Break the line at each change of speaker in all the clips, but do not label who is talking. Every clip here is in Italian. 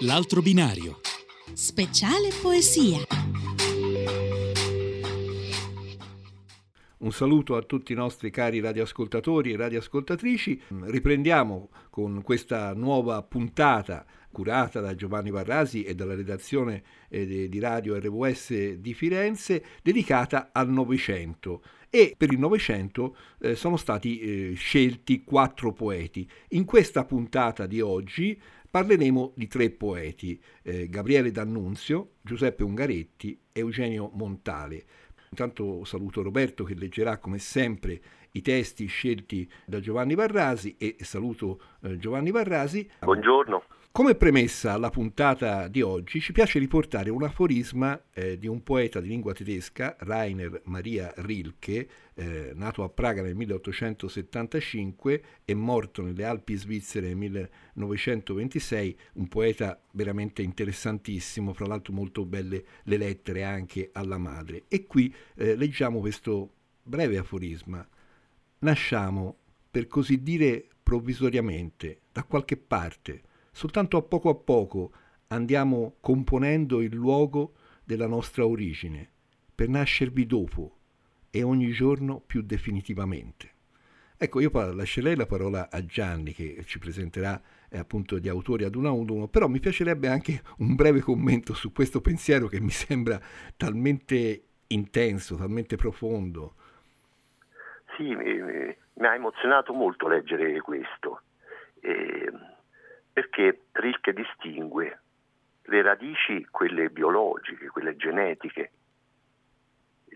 L'altro binario.
Speciale poesia.
Un saluto a tutti i nostri cari radioascoltatori e radioascoltatrici. Riprendiamo con questa nuova puntata curata da Giovanni Varrasi e dalla redazione eh, di Radio RWS di Firenze, dedicata al Novecento. E per il Novecento eh, sono stati eh, scelti quattro poeti. In questa puntata di oggi parleremo di tre poeti, eh, Gabriele D'Annunzio, Giuseppe Ungaretti e Eugenio Montale. Intanto saluto Roberto che leggerà come sempre i testi scelti da Giovanni Varrasi e saluto eh, Giovanni Varrasi.
Buongiorno.
Come premessa alla puntata di oggi ci piace riportare un aforisma eh, di un poeta di lingua tedesca, Rainer Maria Rilke, eh, nato a Praga nel 1875 e morto nelle Alpi svizzere nel 1926, un poeta veramente interessantissimo, fra l'altro molto belle le lettere anche alla madre. E qui eh, leggiamo questo breve aforisma. Nasciamo, per così dire provvisoriamente, da qualche parte, Soltanto a poco a poco andiamo componendo il luogo della nostra origine, per nascervi dopo e ogni giorno più definitivamente. Ecco, io lascerei la parola a Gianni che ci presenterà eh, appunto gli autori ad uno a uno, però mi piacerebbe anche un breve commento su questo pensiero che mi sembra talmente intenso, talmente profondo.
Sì, mi, mi ha emozionato molto leggere questo. E perché Rilke distingue le radici, quelle biologiche, quelle genetiche,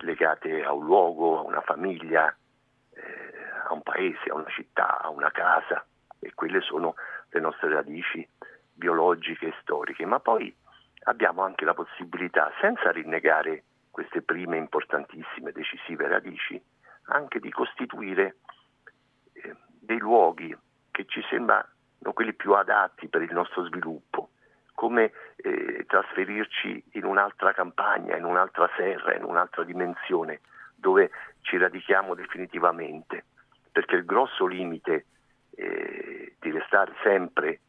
legate a un luogo, a una famiglia, eh, a un paese, a una città, a una casa, e quelle sono le nostre radici biologiche e storiche, ma poi abbiamo anche la possibilità, senza rinnegare queste prime importantissime, decisive radici, anche di costituire eh, dei luoghi che ci sembra no, quelli più adatti per il nostro sviluppo, come eh, trasferirci in un'altra campagna, in un'altra serra, in un'altra dimensione, dove ci radichiamo definitivamente, perché il grosso limite eh, di restare sempre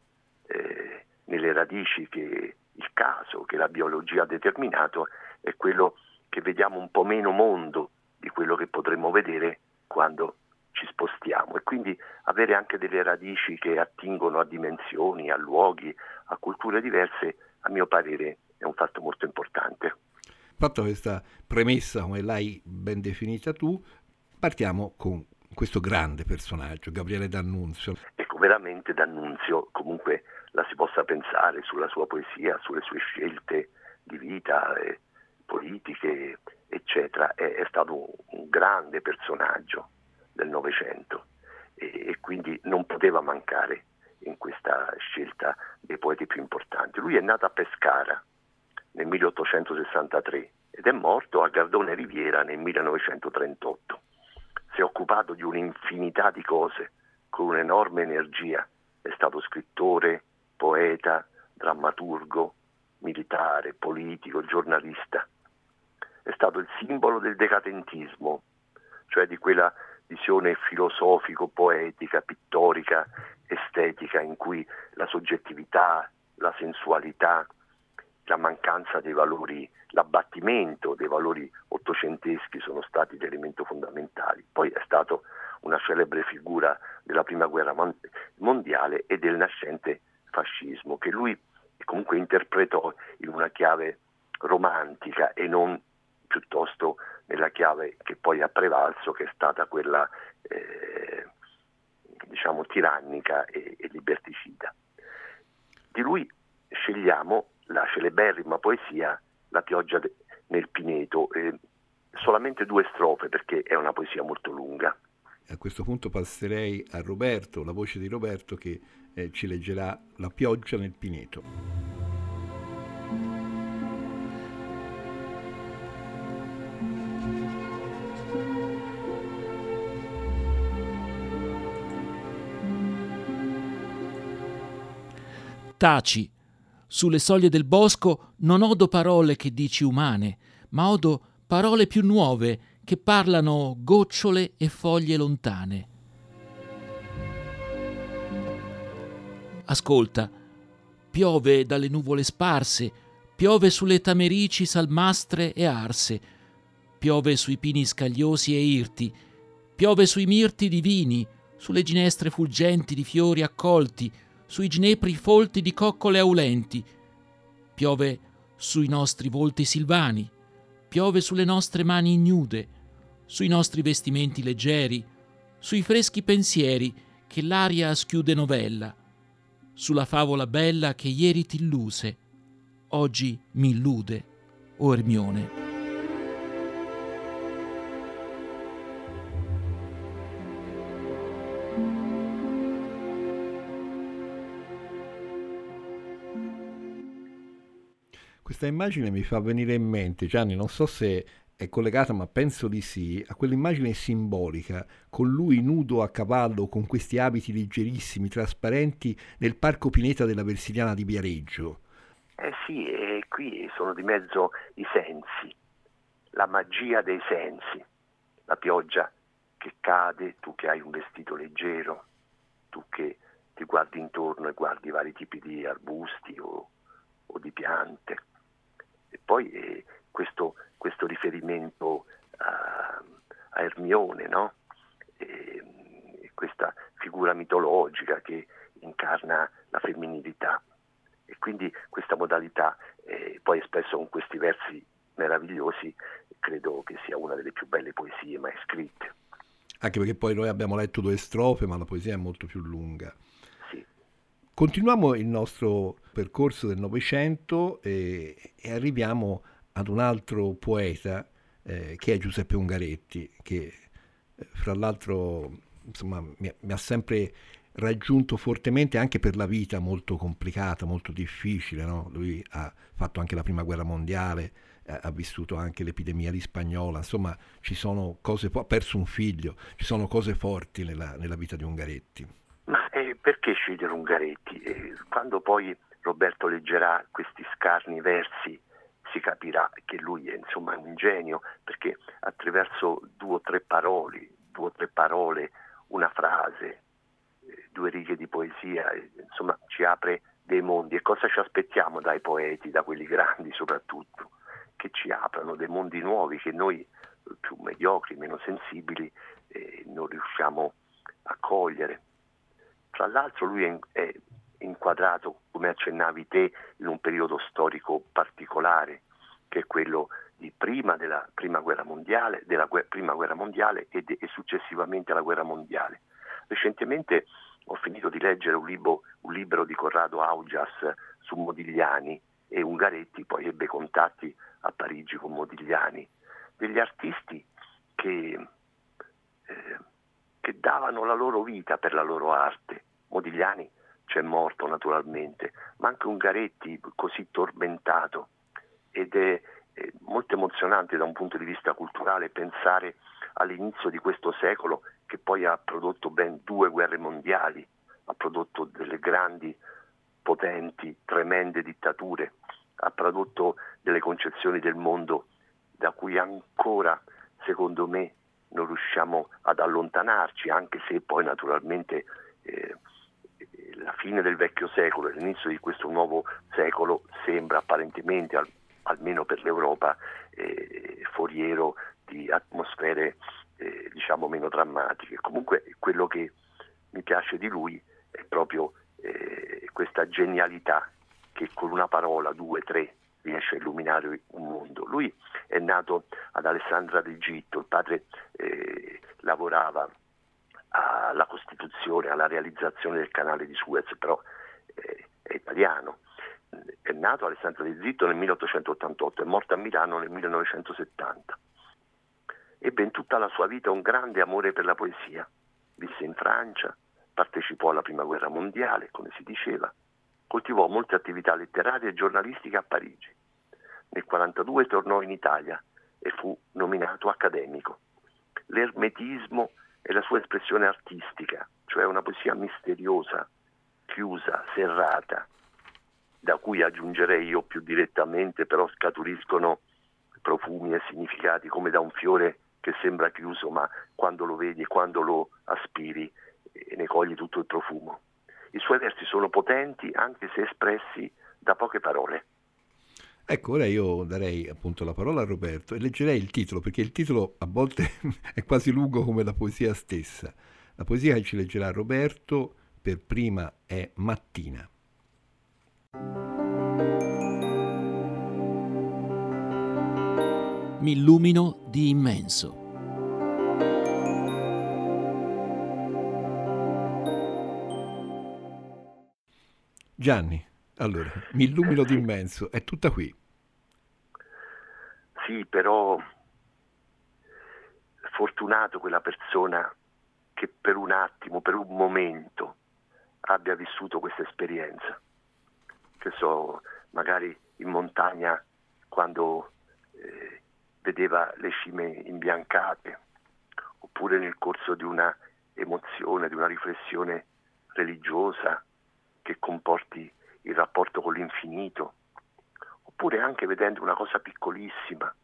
eh, nelle radici che il caso, che la biologia ha determinato, è quello che vediamo un po' meno mondo di quello che potremmo vedere quando ci spostiamo e quindi avere anche delle radici che attingono a dimensioni, a luoghi, a culture diverse, a mio parere è un fatto molto importante.
Fatta questa premessa, come l'hai ben definita tu, partiamo con questo grande personaggio, Gabriele D'Annunzio.
Ecco, veramente D'Annunzio, comunque la si possa pensare sulla sua poesia, sulle sue scelte di vita, eh, politiche, eccetera, è, è stato un, un grande personaggio del Novecento e, e quindi non poteva mancare in questa scelta dei poeti più importanti. Lui è nato a Pescara nel 1863 ed è morto a Gardone Riviera nel 1938. Si è occupato di un'infinità di cose con un'enorme energia. È stato scrittore, poeta, drammaturgo, militare, politico, giornalista. È stato il simbolo del decadentismo, cioè di quella visione filosofico-poetica, pittorica, estetica, in cui la soggettività, la sensualità, la mancanza dei valori, l'abbattimento dei valori ottocenteschi sono stati l'elemento fondamentale. Poi è stato una celebre figura della prima guerra mondiale e del nascente fascismo, che lui comunque interpretò in una chiave romantica e non piuttosto nella chiave che poi ha prevalso, che è stata quella eh, diciamo tirannica e, e liberticida. Di lui scegliamo la celeberrima poesia La pioggia de- nel Pineto, eh, solamente due strofe perché è una poesia molto lunga.
A questo punto passerei a Roberto, la voce di Roberto che eh, ci leggerà La pioggia nel Pineto.
Taci. Sulle soglie del bosco non odo parole che dici umane, ma odo parole più nuove che parlano gocciole e foglie lontane. Ascolta, piove dalle nuvole sparse, piove sulle tamerici salmastre e arse, piove sui pini scagliosi e irti, piove sui mirti divini, sulle ginestre fulgenti di fiori accolti, sui ginepri folti di coccole aulenti, piove sui nostri volti silvani, piove sulle nostre mani ignude, sui nostri vestimenti leggeri, sui freschi pensieri che l'aria schiude novella, sulla favola bella che ieri t'illuse, oggi mi illude, o Ermione.
Questa immagine mi fa venire in mente, Gianni, non so se è collegata, ma penso di sì, a quell'immagine simbolica, con lui nudo a cavallo, con questi abiti leggerissimi, trasparenti, nel parco Pineta della Versiliana di Viareggio.
Eh sì, e qui sono di mezzo i sensi, la magia dei sensi, la pioggia che cade, tu che hai un vestito leggero, tu che ti guardi intorno e guardi vari tipi di arbusti o, o di piante. E poi eh, questo, questo, riferimento a, a Ermione, no? e, questa figura mitologica che incarna la femminilità e quindi questa modalità eh, poi espresso con questi versi meravigliosi credo che sia una delle più belle poesie mai scritte.
Anche perché poi noi abbiamo letto due strofe, ma la poesia è molto più lunga. Continuiamo il nostro percorso del Novecento e, e, arriviamo ad un altro poeta eh, che è Giuseppe Ungaretti, che eh, fra l'altro insomma, mi, mi ha sempre raggiunto fortemente anche per la vita molto complicata, molto difficile. No? Lui ha fatto anche la prima guerra mondiale, eh, ha vissuto anche l'epidemia di spagnola, insomma ci sono cose, ha perso un figlio, ci sono cose forti nella, nella vita di Ungaretti.
Ma eh, perché scegliere Ungaretti? Eh, quando poi Roberto leggerà questi scarni versi si capirà che lui è insomma un genio perché attraverso due o tre parole, due o tre parole, una frase, due righe di poesia, insomma ci apre dei mondi e cosa ci aspettiamo dai poeti, da quelli grandi soprattutto, che ci aprano dei mondi nuovi che noi più mediocri, meno sensibili eh, non riusciamo a cogliere. Tra l'altro lui è, è inquadrato, come accennavi te, in un periodo storico particolare, che è quello di prima della prima guerra mondiale, della prima guerra mondiale e, de, e successivamente alla guerra mondiale. Recentemente ho finito di leggere un libro, un libro di Corrado Augias su Modigliani e Ungaretti poi ebbe contatti a Parigi con Modigliani, degli artisti che, eh, che davano la loro vita per la loro arte. Modigliani c'è morto naturalmente, ma anche Ungaretti così tormentato ed è, è molto emozionante da un punto di vista culturale pensare all'inizio di questo secolo che poi ha prodotto ben due guerre mondiali, ha prodotto delle grandi, potenti, tremende dittature, ha prodotto delle concezioni del mondo da cui ancora, secondo me, non riusciamo ad allontanarci, anche se poi naturalmente eh, la fine del vecchio secolo e l'inizio di questo nuovo secolo sembra apparentemente, al, almeno per l'Europa, eh, foriero di atmosfere eh, diciamo meno drammatiche. Comunque quello che mi piace di lui è proprio eh, questa genialità che con una parola, due, tre, riesce a illuminare un mondo. Lui è nato ad Alessandria d'Egitto, il padre eh, lavorava alla costituzione, alla realizzazione del canale di Suez, però eh, è italiano. È nato a Alessandria d'Egitto nel 1888, è morto a Milano nel 1970 ebbe in tutta la sua vita un grande amore per la poesia. Visse in Francia, partecipò alla Prima Guerra Mondiale, come si diceva, coltivò molte attività letterarie e giornalistiche a Parigi. Nel 1942 tornò in Italia e fu nominato accademico. L'ermetismo è la sua espressione artistica, cioè una poesia misteriosa, chiusa, serrata, da cui aggiungerei io più direttamente, però scaturiscono profumi e significati come da un fiore che sembra chiuso, ma quando lo vedi quando lo aspiri eh, ne cogli tutto il profumo. I suoi versi sono potenti anche se espressi da poche parole.
Ecco, ora io darei appunto la parola a Roberto e leggerei il titolo, perché il titolo a volte è quasi lungo come la poesia stessa. La poesia che ci leggerà Roberto per prima è Mattina.
Mi illumino di immenso.
Gianni, allora, mi illumino di immenso, è tutta qui.
Sì, però fortunato quella persona che per un attimo, per un momento abbia vissuto questa esperienza. Che so, magari in montagna quando eh, vedeva le cime imbiancate, oppure nel corso di una emozione, di una riflessione religiosa che comporti il rapporto con l'infinito, oppure anche vedendo una cosa piccolissima,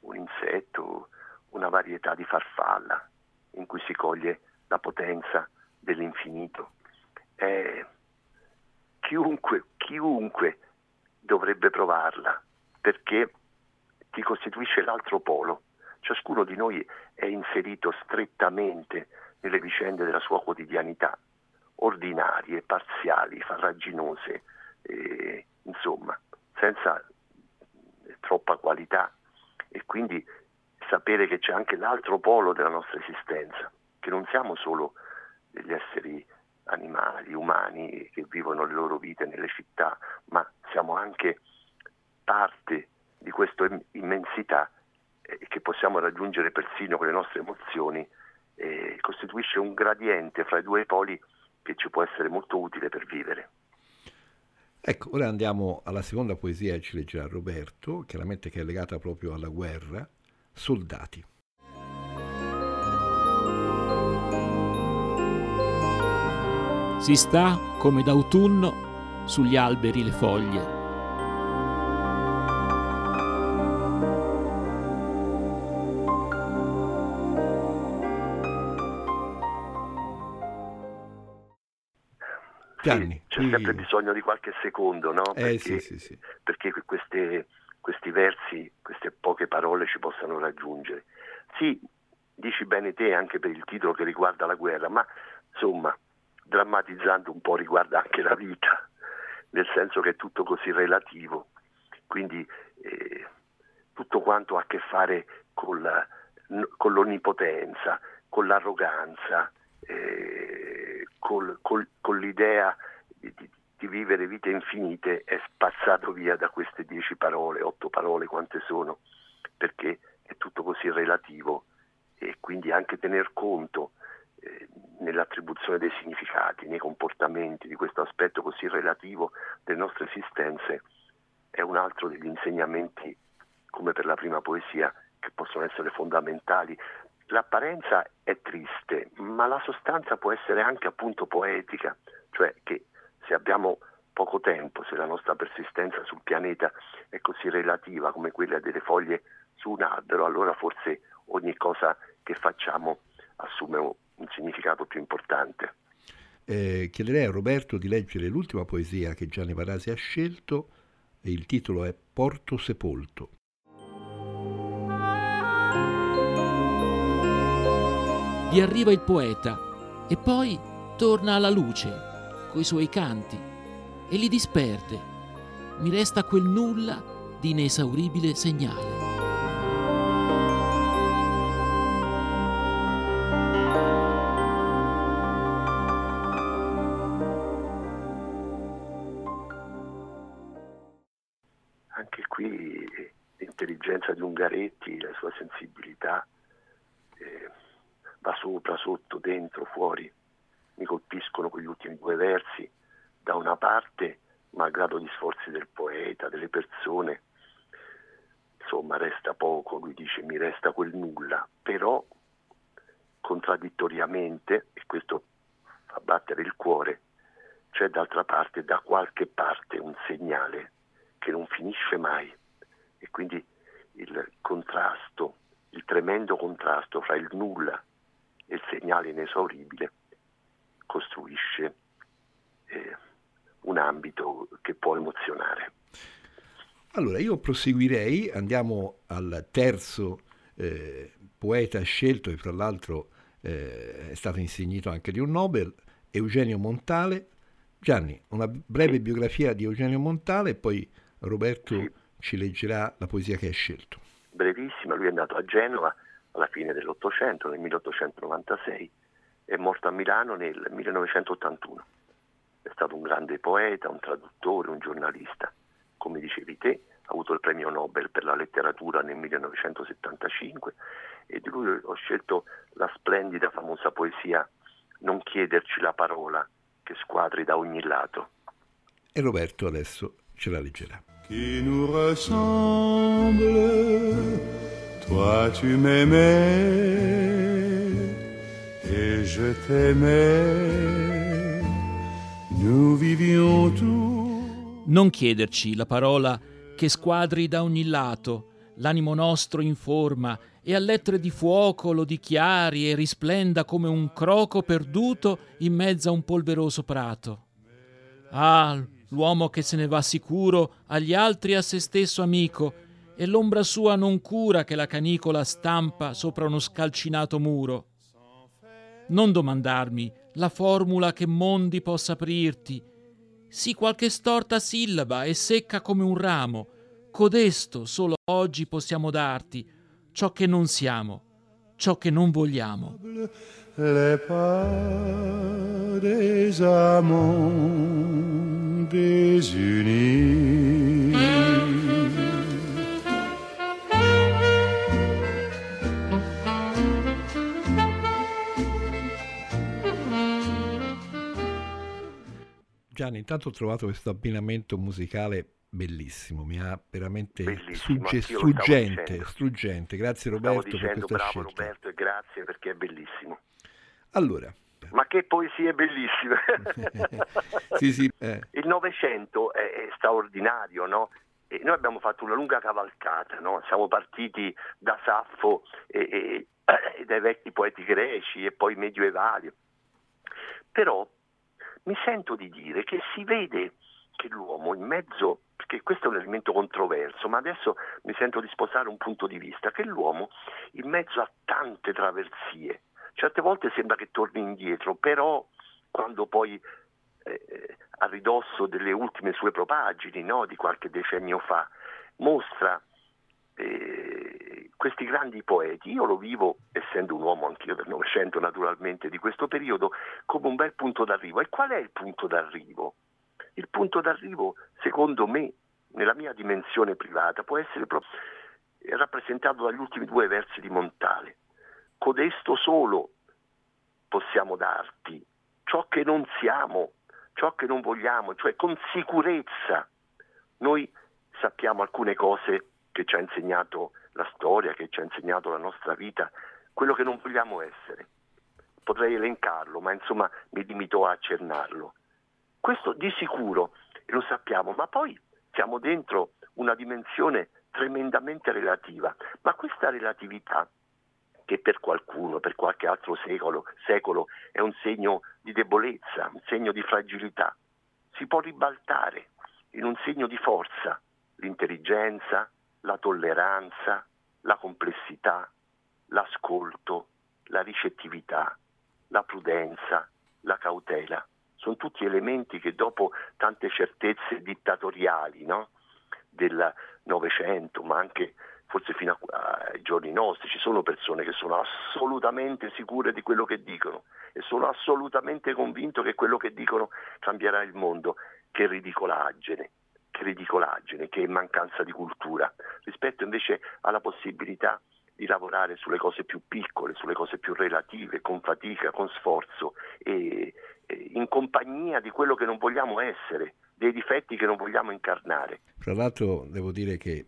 un insetto, una varietà di farfalla in cui si coglie la potenza dell'infinito. Eh, chiunque, chiunque dovrebbe provarla perché ti costituisce l'altro polo. Ciascuno di noi è inserito strettamente nelle vicende della sua quotidianità ordinarie, parziali, farraginose, eh, insomma, senza troppa qualità. E quindi sapere che c'è anche l'altro polo della nostra esistenza, che non siamo solo degli esseri animali, umani che vivono le loro vite nelle città, ma siamo anche parte di questa immensità eh, che possiamo raggiungere persino con le nostre emozioni, eh, costituisce un gradiente fra i due poli che ci può essere molto utile per vivere.
Ecco, ora andiamo alla seconda poesia che ci leggerà Roberto, chiaramente che è legata proprio alla guerra, Soldati.
Si sta come d'autunno sugli alberi le foglie
Sì, c'è sempre bisogno di qualche secondo, no?
Eh, perché, sì, sì,
perché queste, questi versi, queste poche parole ci possano raggiungere. Sì, dici bene te anche per il titolo che riguarda la guerra, ma insomma, drammatizzando un po' riguarda anche la vita, nel senso che è tutto così relativo. Quindi eh, tutto quanto ha a che fare con, la, con l'onnipotenza, con l'arroganza, eh, col, col, con l'idea di, di, vivere vite infinite è spazzato via da queste dieci parole, otto parole quante sono, perché è tutto così relativo. E quindi anche tener conto eh, nell'attribuzione dei significati, nei comportamenti di questo aspetto così relativo delle nostre esistenze è un altro degli insegnamenti, come per la prima poesia, che possono essere fondamentali l'apparenza è triste, ma la sostanza può essere anche appunto poetica, cioè che se abbiamo poco tempo, se la nostra persistenza sul pianeta è così relativa come quella delle foglie su un albero, allora forse ogni cosa che facciamo assume un significato più importante.
Eh, chiederei a Roberto di leggere l'ultima poesia che Gianni Parasi ha scelto, il titolo è Porto Sepolto.
Vi arriva il poeta e poi torna alla luce coi suoi canti e li disperde. Mi resta quel nulla di inesauribile segnale.
Parte da qualche parte un segnale che non finisce mai e quindi il contrasto, il tremendo contrasto fra il nulla il segnale inesauribile costruisce ambito che può emozionare.
Allora, io proseguirei, andiamo al terzo eh, poeta scelto, e fra l'altro eh, è stato insignito anche di un Nobel, Eugenio Montale. Gianni, una breve biografia di Eugenio Montale e poi Roberto sì. ci leggerà la poesia che hai scelto.
Brevissima, lui è nato a Genova alla fine dell'Ottocento, nel 1896, è morto a Milano nel 1981. È stato un grande poeta, un traduttore, un giornalista. Come dicevi te, ha avuto il premio Nobel per la letteratura nel 1975 e di lui ho scelto la splendida famosa poesia Non chiederci la parola che squadri da ogni lato.
E Roberto adesso ce la leggerà.
Qui nous ressemble, toi tu m'aimais et je t'aimais, nous vivions tous.
Non chiederci la parola che squadri da ogni lato, l'animo nostro informa e a lettere di fuoco lo dichiari e risplenda come un croco perduto in mezzo a un polveroso prato. Ah, l'uomo che se ne va sicuro agli altri a se stesso amico, e l'ombra sua non cura che la canicola stampa sopra uno scalcinato muro. Non domandarmi la formula che mondi possa aprirti, sì qualche storta sillaba e secca come un ramo, codesto solo oggi possiamo darti, ciò che non siamo, ciò che non vogliamo.
Pas des amants désunis.
Gianni, intanto ho trovato questo abbinamento musicale bellissimo, mi ha veramente sugge- struggente, struggente. Grazie Roberto
dicendo,
per questa
bravo
scelta.
Roberto e grazie perché è bellissimo.
Allora,
Ma che poesie bellissime!
sì, sì, eh,
Il Novecento è, è straordinario, no? E noi abbiamo fatto una lunga cavalcata, no? Siamo partiti da Saffo e, e- e dai vecchi poeti greci e poi medioevali. Però mi sento di dire che si vede che l'uomo in mezzo, perché questo è un elemento controverso, ma adesso mi sento di sposare un punto di vista, che l'uomo in mezzo a tante traversie, certe volte sembra che torni indietro, però quando poi eh, a ridosso delle ultime sue propagini, no, di qualche decennio fa, mostra eh, questi grandi poeti, io lo vivo, essendo un uomo anch'io del Novecento naturalmente, di questo periodo, come un bel punto d'arrivo. E qual è il punto d'arrivo? Il punto d'arrivo, secondo me, nella mia dimensione privata, può essere proprio rappresentato dagli ultimi due versi di Montale. Codesto solo possiamo darti ciò che non siamo, ciò che non vogliamo, cioè con sicurezza. Noi sappiamo alcune cose che ci ha insegnato la storia, che ci ha insegnato la nostra vita, quello che non vogliamo essere. Potrei elencarlo, ma insomma mi limito a accennarlo. Questo di sicuro lo sappiamo, ma poi siamo dentro una dimensione tremendamente relativa, ma questa relatività che per qualcuno, per qualche altro secolo, secolo è un segno di debolezza, un segno di fragilità, si può ribaltare in un segno di forza, l'intelligenza, la tolleranza, la complessità, l'ascolto, la ricettività, la prudenza, la cautela. Sono tutti elementi che dopo tante certezze dittatoriali no? del Novecento, ma anche forse fino a- ai giorni nostri, ci sono persone che sono assolutamente sicure di quello che dicono e sono assolutamente convinto che quello che dicono cambierà il mondo. Che ridicolaggine, che ridicolaggine, che mancanza di cultura, rispetto invece alla possibilità di lavorare sulle cose più piccole, sulle cose più relative, con fatica, con sforzo e, e in compagnia di quello che non vogliamo essere, dei difetti che non vogliamo incarnare.
Fra l'altro devo dire che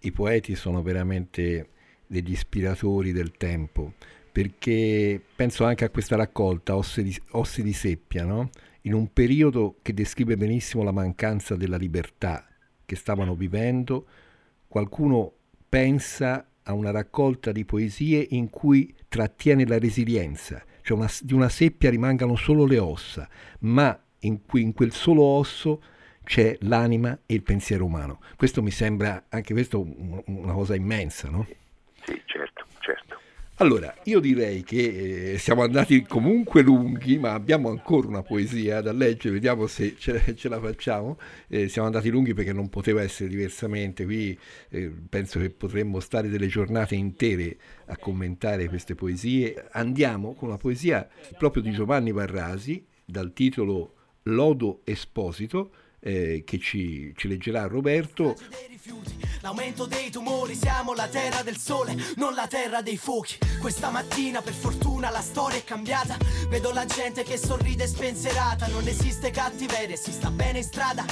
i poeti sono veramente degli ispiratori del tempo, perché penso anche a questa raccolta, Ossi di, Ossi di Seppia, no? in un periodo che descrive benissimo la mancanza della libertà che stavano vivendo, qualcuno pensa a una raccolta di poesie in cui trattiene la resilienza, cioè una- di una seppia rimangano solo le ossa, ma in cui in quel solo osso c'è l'anima e il pensiero umano. Questo mi sembra anche questo una cosa immensa, no? Allora, io direi che eh, siamo andati comunque lunghi, ma abbiamo ancora una poesia da leggere, vediamo se ce, ce la facciamo. Eh, siamo andati lunghi perché non poteva essere diversamente, qui eh, penso che potremmo stare delle giornate intere a commentare queste poesie. Andiamo con una poesia proprio di Giovanni Varrasi, dal titolo Lodo Esposito, eh, che ci, ci, leggerà Roberto.
L'aumento dei tumori, siamo la terra del sole, non la terra dei fuochi. Questa mattina, per fortuna, la storia è cambiata. Vedo la gente che sorride spensierata. Non esiste cattiveria, si sta bene in strada.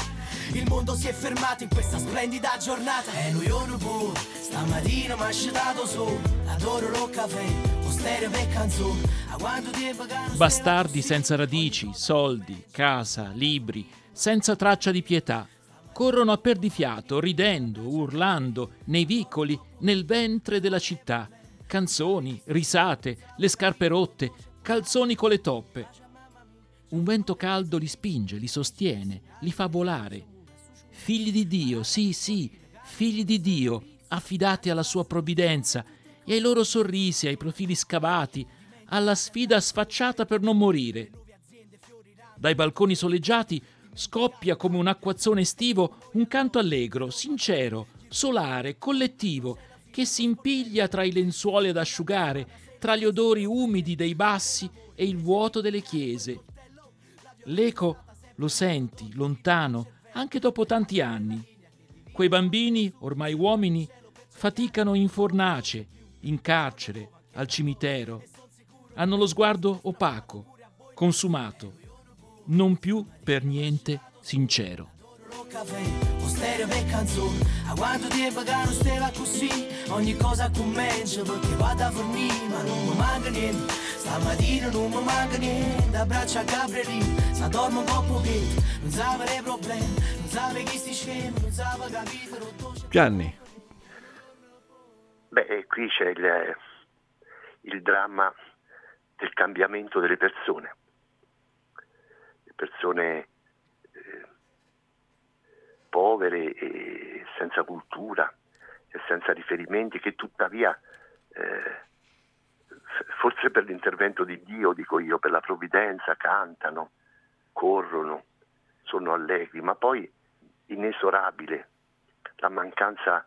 Il mondo si è fermato in questa splendida giornata. E lui pure, stamattina mi ha dato su. Adoro lo caffè.
Bastardi senza radici, soldi, casa, libri senza traccia di pietà. Corrono a perdifiato, ridendo, urlando, nei vicoli, nel ventre della città. Canzoni, risate, le scarpe rotte, calzoni con le toppe. Un vento caldo li spinge, li sostiene, li fa volare. Figli di Dio, sì, sì, figli di Dio, affidati alla sua provvidenza e ai loro sorrisi, ai profili scavati, alla sfida sfacciata per non morire. Dai balconi soleggiati scoppia come un acquazzone estivo un canto allegro, sincero, solare, collettivo, che si impiglia tra i lenzuoli ad asciugare, tra gli odori umidi dei bassi e il vuoto delle chiese. L'eco lo senti, lontano, anche dopo tanti anni. Quei bambini, ormai uomini, faticano in fornace, in carcere, al cimitero. Hanno lo sguardo opaco, consumato non più per niente sincero.
O stereo per canzone A quanto tempo che non stava così Ogni cosa comincia perché vado a fornire Ma non mi manca niente. Stamattina non mi manca niente Abbraccia a Gabrielino. Se dormo un po' pochettino Non sapere problemi Non sapere chi sti scemi Non sapere capire
Gianni.
Beh, qui c'è il, il dramma del cambiamento delle persone persone eh, povere e senza cultura e senza riferimenti che tuttavia eh, forse per l'intervento di Dio, dico io, per la provvidenza, cantano, corrono, sono allegri, ma poi inesorabile la mancanza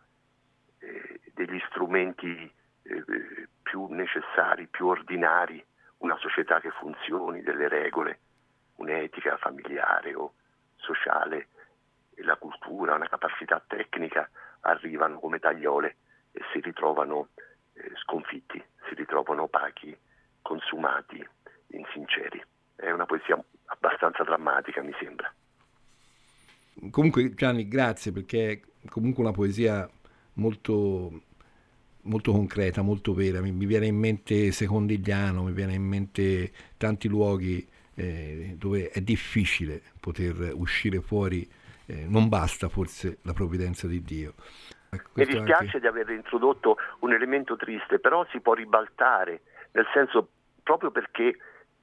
eh, degli strumenti eh, più necessari, più ordinari, una società che funzioni, delle regole, un'etica familiare o sociale la cultura, una capacità tecnica arrivano come tagliole e si ritrovano eh, sconfitti, si ritrovano opachi, consumati, insinceri. È una poesia abbastanza drammatica, mi sembra.
Comunque Gianni, grazie perché è comunque una poesia molto, molto concreta, molto vera. Mi, mi viene in mente Secondigliano, mi viene in mente tanti luoghi eh, dove è difficile poter uscire fuori, eh, non basta forse la provvidenza di Dio.
Ecco, Mi dispiace anche... di aver introdotto un elemento triste, però si può ribaltare, nel senso proprio perché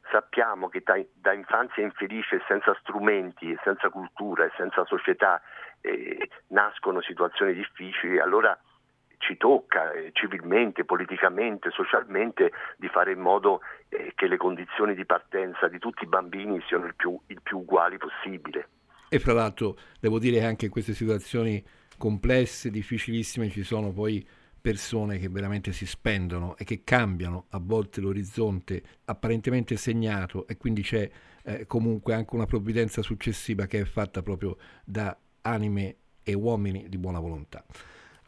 sappiamo che da, da infanzia infelice, senza strumenti, senza cultura e senza società, eh, nascono situazioni difficili, allora ci tocca eh, civilmente, politicamente, socialmente di fare in modo eh, che le condizioni di partenza di tutti i bambini siano il più, il più uguali possibile.
E fra l'altro devo dire che anche in queste situazioni complesse, difficilissime, ci sono poi persone che veramente si spendono e che cambiano a volte l'orizzonte apparentemente segnato e quindi c'è eh, comunque anche una provvidenza successiva che è fatta proprio da anime e uomini di buona volontà.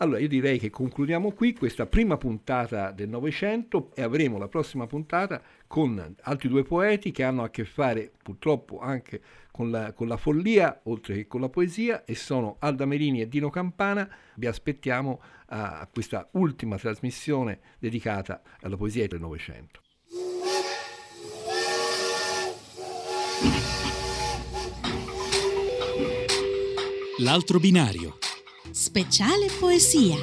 Allora io direi che concludiamo qui questa prima puntata del Novecento e avremo la prossima puntata con altri due poeti che hanno a che fare purtroppo anche con la, con la follia oltre che con la poesia e sono Alda Merini e Dino Campana. Vi aspettiamo a, questa ultima trasmissione dedicata alla poesia del Novecento.
L'altro binario
Speciale Poesia.